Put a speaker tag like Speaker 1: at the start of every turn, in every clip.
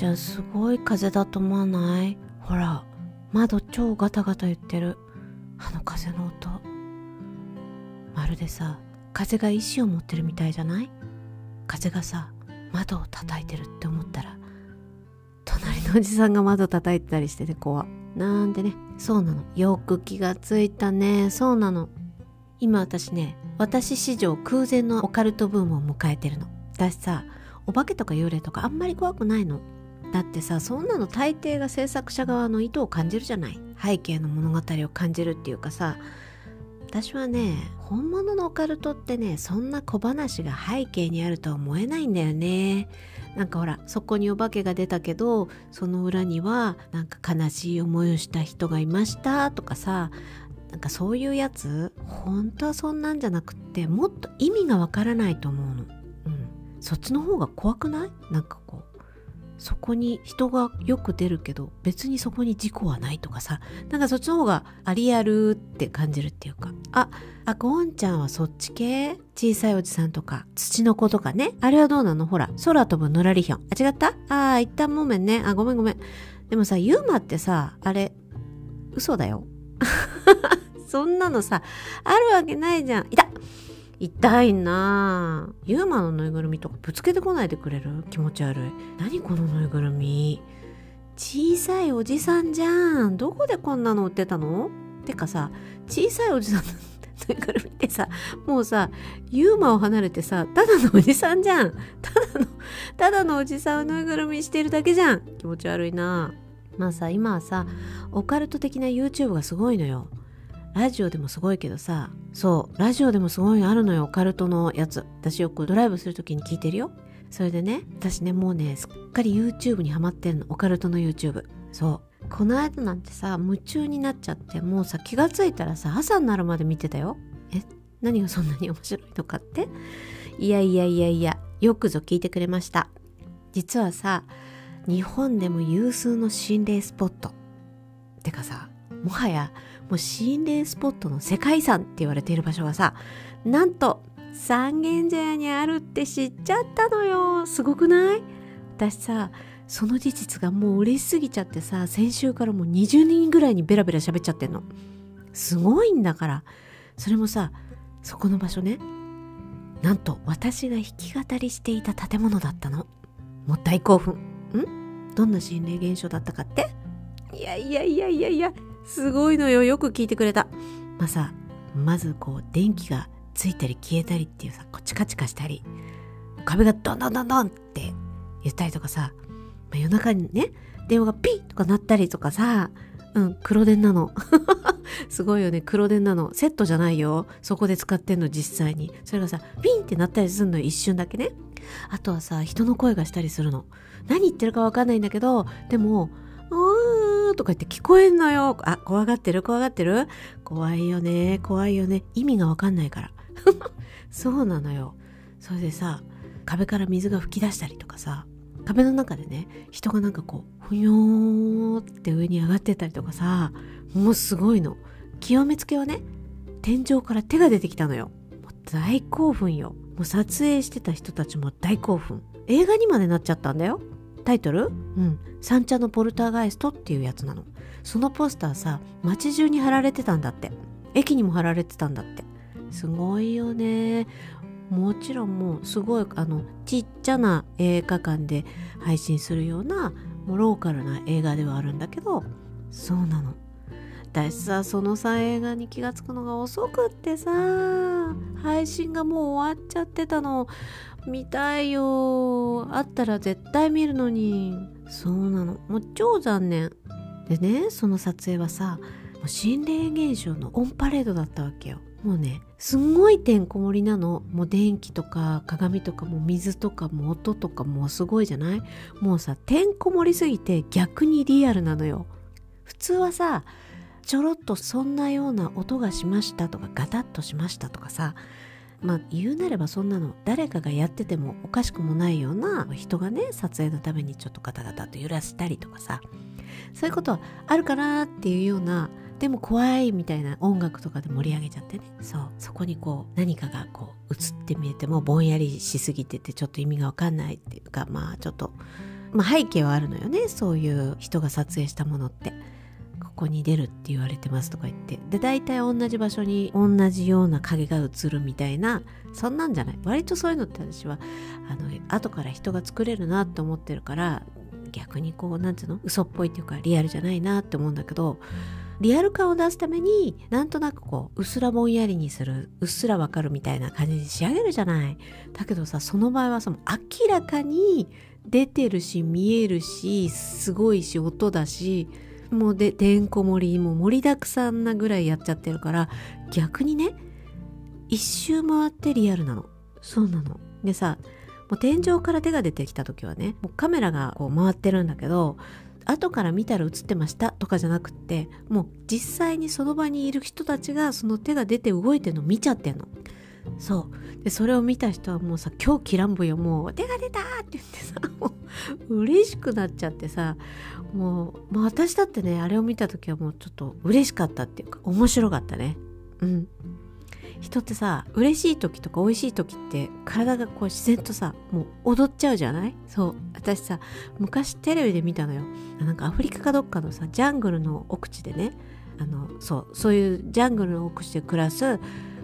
Speaker 1: ちゃんすごい風だと思わない？ほら窓超ガタガタ言ってる。あの風の音。まるでさ風が意志を持ってるみたいじゃない？風がさ窓を叩いてるって思ったら隣のおじさんが窓叩いてたりしてて怖なんでね。そうなの。よく気がついたね。そうなの。今私ね私史上空前のオカルトブームを迎えてるの。私さお化けとか幽霊とかあんまり怖くないの。だってさそんなの大抵が制作者側の意図を感じるじゃない？背景の物語を感じるっていうかさ。私はね本物のオカルトってねそんな小話が背景にあるとは思えないんだよね。なんかほらそこにお化けが出たけどその裏にはなんか悲しい思いをした人がいましたとかさ。なんかそういうやつ本当はそんなんじゃなくってもっと意味がわからないと思うの。うん、そっちの方が怖くない？なんかこう。そこに人がよく出るけど別にそこに事故はないとかさなんかそっちの方がありあるって感じるっていうか。ああゴンちゃんはそっち系？小さいおじさんとか。土の子とかね。あれはどうなの？ほら空飛ぶのらりひょん。あ違った？ああ一旦もめんね。あごめんごめん。でもさユーマってさあれ嘘だよ。そんなのさあるわけないじゃん。いた！痛いなユーマのぬいぐるみとかぶつけてこないでくれる？気持ち悪い。何このぬいぐるみ？小さいおじさんじゃん。どこでこんなの売ってたの？てかさ小さいおじさんのぬいぐるみってさもうさユーマを離れてさただのおじさんじゃん。ただのただのおじさんをぬいぐるみしてるだけじゃん。気持ち悪いなまあさ今はさオカルト的な YouTube がすごいのよ。ラジオでもすごいけどさそうラジオでもすごいあるのよオカルトのやつ。私よくドライブする時に聞いてるよ。それでね私ねもうねすっかり YouTube にハマってんの。オカルトの YouTube そう。この間なんてさ夢中になっちゃってもうさ気がついたらさ朝になるまで見てたよ。え何がそんなに面白いのかって？いやいやいやいやよくぞ聞いてくれました。実はさ日本でも有数の心霊スポットてかさもはやもう心霊スポットの世界遺産って言われている場所がさなんと三軒茶屋にあるって知っちゃったのよ。すごくない？私さその事実がもう嬉しすぎちゃってさ先週からもう20人ぐらいにベラベラ喋っちゃってんの。すごいんだから。それもさそこの場所ね。なんと私が弾き語りしていた建物だったの。もう大興奮。ん？どんな心霊現象だったかって？いやいやいやいやいや。すごいのよ。よく聞いてくれた。まあさまずこう電気がついたり消えたりっていうさこうチカチカしたり壁がドンドンドンドンって言ったりとかさ、まあ、夜中にね電話がピッとか鳴ったりとかさうん黒電なの。すごいよね。黒電なの。セットじゃないよ。そこで使ってんの実際に。それがさピンって鳴ったりするの一瞬だけね。あとはさ人の声がしたりするの。何言ってるかわかんないんだけどでもうーとか言って聞こえんのよ。あ、怖がってる？怖がってる？怖いよね怖いよね。意味がわかんないから。そうなのよ。それでさ、壁から水が噴き出したりとかさ、壁の中でね、人がなんかこう、ふよーって上に上がってたりとかさ、もうすごいの。極めつけはね、天井から手が出てきたのよ。もう大興奮よ。もう撮影してた人たちも大興奮。映画にまでなっちゃったんだよ。タイトル？うん。三茶のポルターガイストっていうやつなの。そのポスターさ、街中に貼られてたんだって。駅にも貼られてたんだって。すごいよね。もちろんもうすごいあのちっちゃな映画館で配信するようなもうローカルな映画ではあるんだけどそうなの私さそのさ映画に気が付くのが遅くってさ配信がもう終わっちゃってたの。見たいよ。あったら絶対見るのに。そうなの。もう超残念。でねその撮影はさもう心霊現象のオンパレードだったわけよ。もうねすんごいてんこ盛りなの。もう電気とか鏡とかも水とかも音とかもすごいじゃない？もうさてんこ盛りすぎて逆にリアルなのよ。普通はさちょろっとそんなような音がしましたとかガタッとしましたとかさまあ言うなればそんなの誰かがやっててもおかしくもないような人がね撮影のためにちょっとガタガタと揺らしたりとかさそういうことはあるかなっていうようなでも怖いみたいな音楽とかで盛り上げちゃってね。そうそこにこう何かがこう映って見えてもぼんやりしすぎててちょっと意味がわかんないっていうかまあちょっとまあ背景はあるのよねそういう人が撮影したものって。ここに出るって言われてますとか言って。で大体同じ場所に同じような影が映るみたいなそんなんじゃない。割とそういうのって私はあの後から人が作れるなって思ってるから逆にこうなんていうの？嘘っぽいっていうかリアルじゃないなって思うんだけどリアル感を出すためになんとなくこううっすらぼんやりにするうっすらわかるみたいな感じに仕上げるじゃない。だけどさその場合はさ明らかに出てるし見えるしすごいし音だしもうでてんこ盛りも盛りだくさんなぐらいやっちゃってるから逆にね一周回ってリアルなの。そうなの。でさもう天井から手が出てきた時はねもうカメラがこう回ってるんだけど後から見たら映ってましたとかじゃなくってもう実際にその場にいる人たちがその手が出て動いてるの見ちゃってんの。そう。でそれを見た人はもうさ今日キランブよ。もう手が出たって言ってさもう嬉しくなっちゃってさもう、まあ、私だってねあれを見た時はもうちょっと嬉しかったっていうか面白かったね。うん。人ってさ嬉しい時とか美味しい時って体がこう自然とさもう踊っちゃうじゃない？そう。私さ昔テレビで見たのよ。なんかアフリカかどっかのさジャングルの奥地でね。あのそうそういうジャングルの奥地で暮らす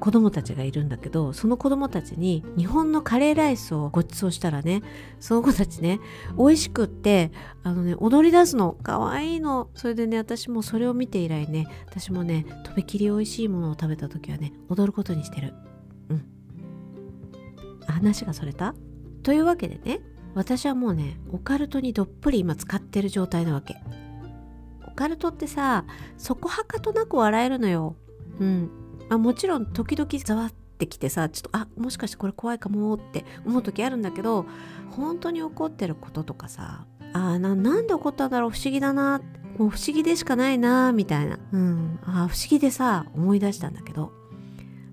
Speaker 1: 子供たちがいるんだけどその子供たちに日本のカレーライスをご馳走したらねその子たちね美味しくってあのね踊り出すの可愛いいの。それでね私もそれを見て以来ね私もねとびきり美味しいものを食べた時はね踊ることにしてる。うん。話がそれた？というわけでね私はもうねオカルトにどっぷり今使ってる状態なわけ。オカルトってさそこはかとなく笑えるのよ。うん。あ、もちろん時々ざわってきてさちょっとあもしかしてこれ怖いかもって思う時あるんだけど本当に起こってることとかさあななんで起こったんだろう不思議だなもう不思議でしかないなみたいな。うん。あ不思議でさ思い出したんだけど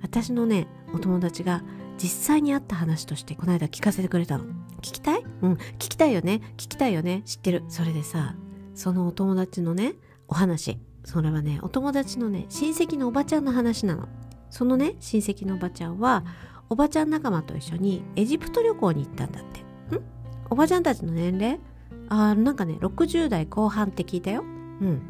Speaker 1: 私のねお友達が実際にあった話としてこの間聞かせてくれたの。聞きたい？うん。聞きたいよね。聞きたいよね。知ってる。それでさそのお友達のねお話。それはねお友達のね親戚のおばちゃんの話なの。そのね親戚のおばちゃんはおばちゃん仲間と一緒にエジプト旅行に行ったんだって。ん？おばちゃんたちの年齢？あーなんかね60代後半って聞いたよ。うん。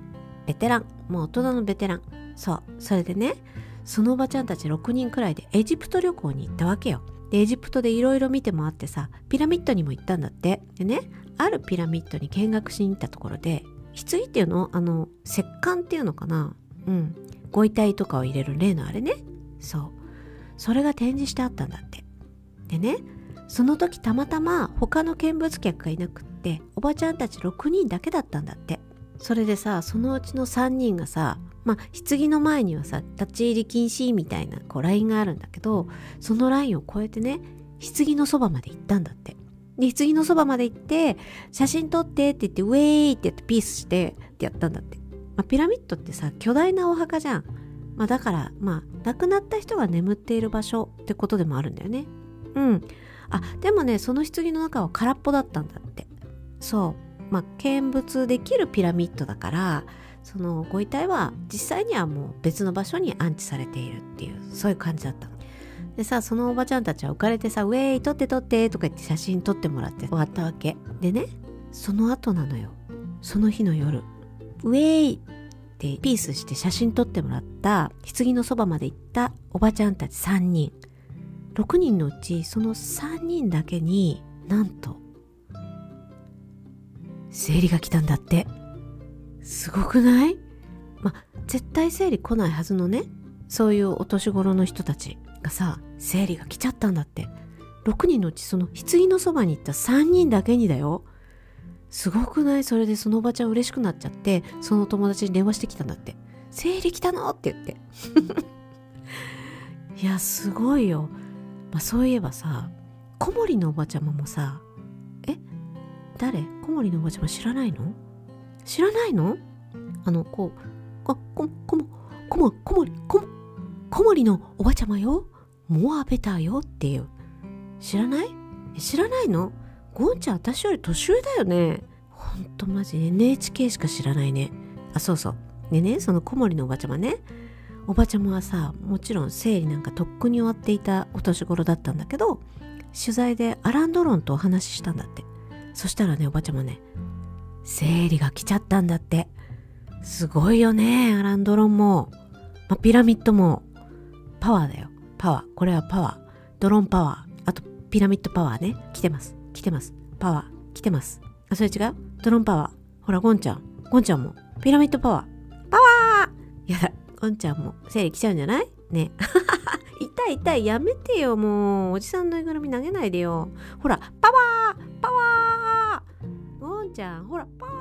Speaker 1: ベテラン。もう大人のベテラン。そう。それでねそのおばちゃんたち6人くらいでエジプト旅行に行ったわけよ。でエジプトでいろいろ見て回ってさピラミッドにも行ったんだって。でねあるピラミッドに見学しに行ったところで棺っていうの？あの石棺っていうのかな？うん。ご遺体とかを入れる例のあれね。そう。それが展示してあったんだって。でねその時たまたま他の見物客がいなくっておばちゃんたち6人だけだったんだって。それでさそのうちの3人がさまあ棺の前にはさ立ち入り禁止みたいなこうラインがあるんだけどそのラインを越えてね棺のそばまで行ったんだって。で、棺のそばまで行って、写真撮ってって言って、ウェーイってやってピースしてってやったんだって。まあ、ピラミッドってさ、巨大なお墓じゃん。まあ、だから、まあ、亡くなった人が眠っている場所ってことでもあるんだよね。うん。あ、でもね、その棺の中は空っぽだったんだって。そう。まあ、見物できるピラミッドだから、そのご遺体は実際にはもう別の場所に安置されているっていう、そういう感じだったの。でさそのおばちゃんたちは浮かれてさ「ウェイ撮って撮って」とか言って写真撮ってもらって終わったわけ。でねその後なのよ。その日の夜「ウェイ!」ってピースして写真撮ってもらった棺のそばまで行ったおばちゃんたち3人。6人のうちその3人だけになんと生理が来たんだって。すごくない？ま絶対生理来ないはずのねそういうお年頃の人たちがさ生理が来ちゃったんだって。6人のうちその棺のそばに行った3人だけにだよ。すごくない？それでそのおばちゃん嬉しくなっちゃってその友達に電話してきたんだって「生理来たの?」って言って。いやすごいよ、まあ、そういえばさ小森のおばちゃまもさえ？誰？小森のおばちゃま知らないの？知らないの？あのこうあここもこもこもりこ小森のおばちゃまよ。モアベターよっていう。知らない？知らないの？ゴンちゃん私より年上だよね。ほんとマジ NHK しか知らないね。あ、そうそう。でね、その小森のおばちゃまね。おばちゃまはさ、もちろん生理なんかとっくに終わっていたお年頃だったんだけど、取材でアラン・ドロンとお話ししたんだって。そしたらねおばちゃまね生理が来ちゃったんだってすごいよねアランドロンも、まあ、ピラミッドもパワーだよパワー。これはパワー。ドローンパワー。あと、ピラミッドパワーね。来てます。来てます。パワー。来てます。あ、それ違う？ドローンパワー。ほら、ゴンちゃん。ゴンちゃんも。ピラミッドパワー。パワーやだ。ゴンちゃんも。生理来ちゃうんじゃない？ね。痛い痛い。やめてよ、もう。おじさんのぬいぐるみ投げないでよ。ほら、パワーパワーゴンちゃん、ほら、パワー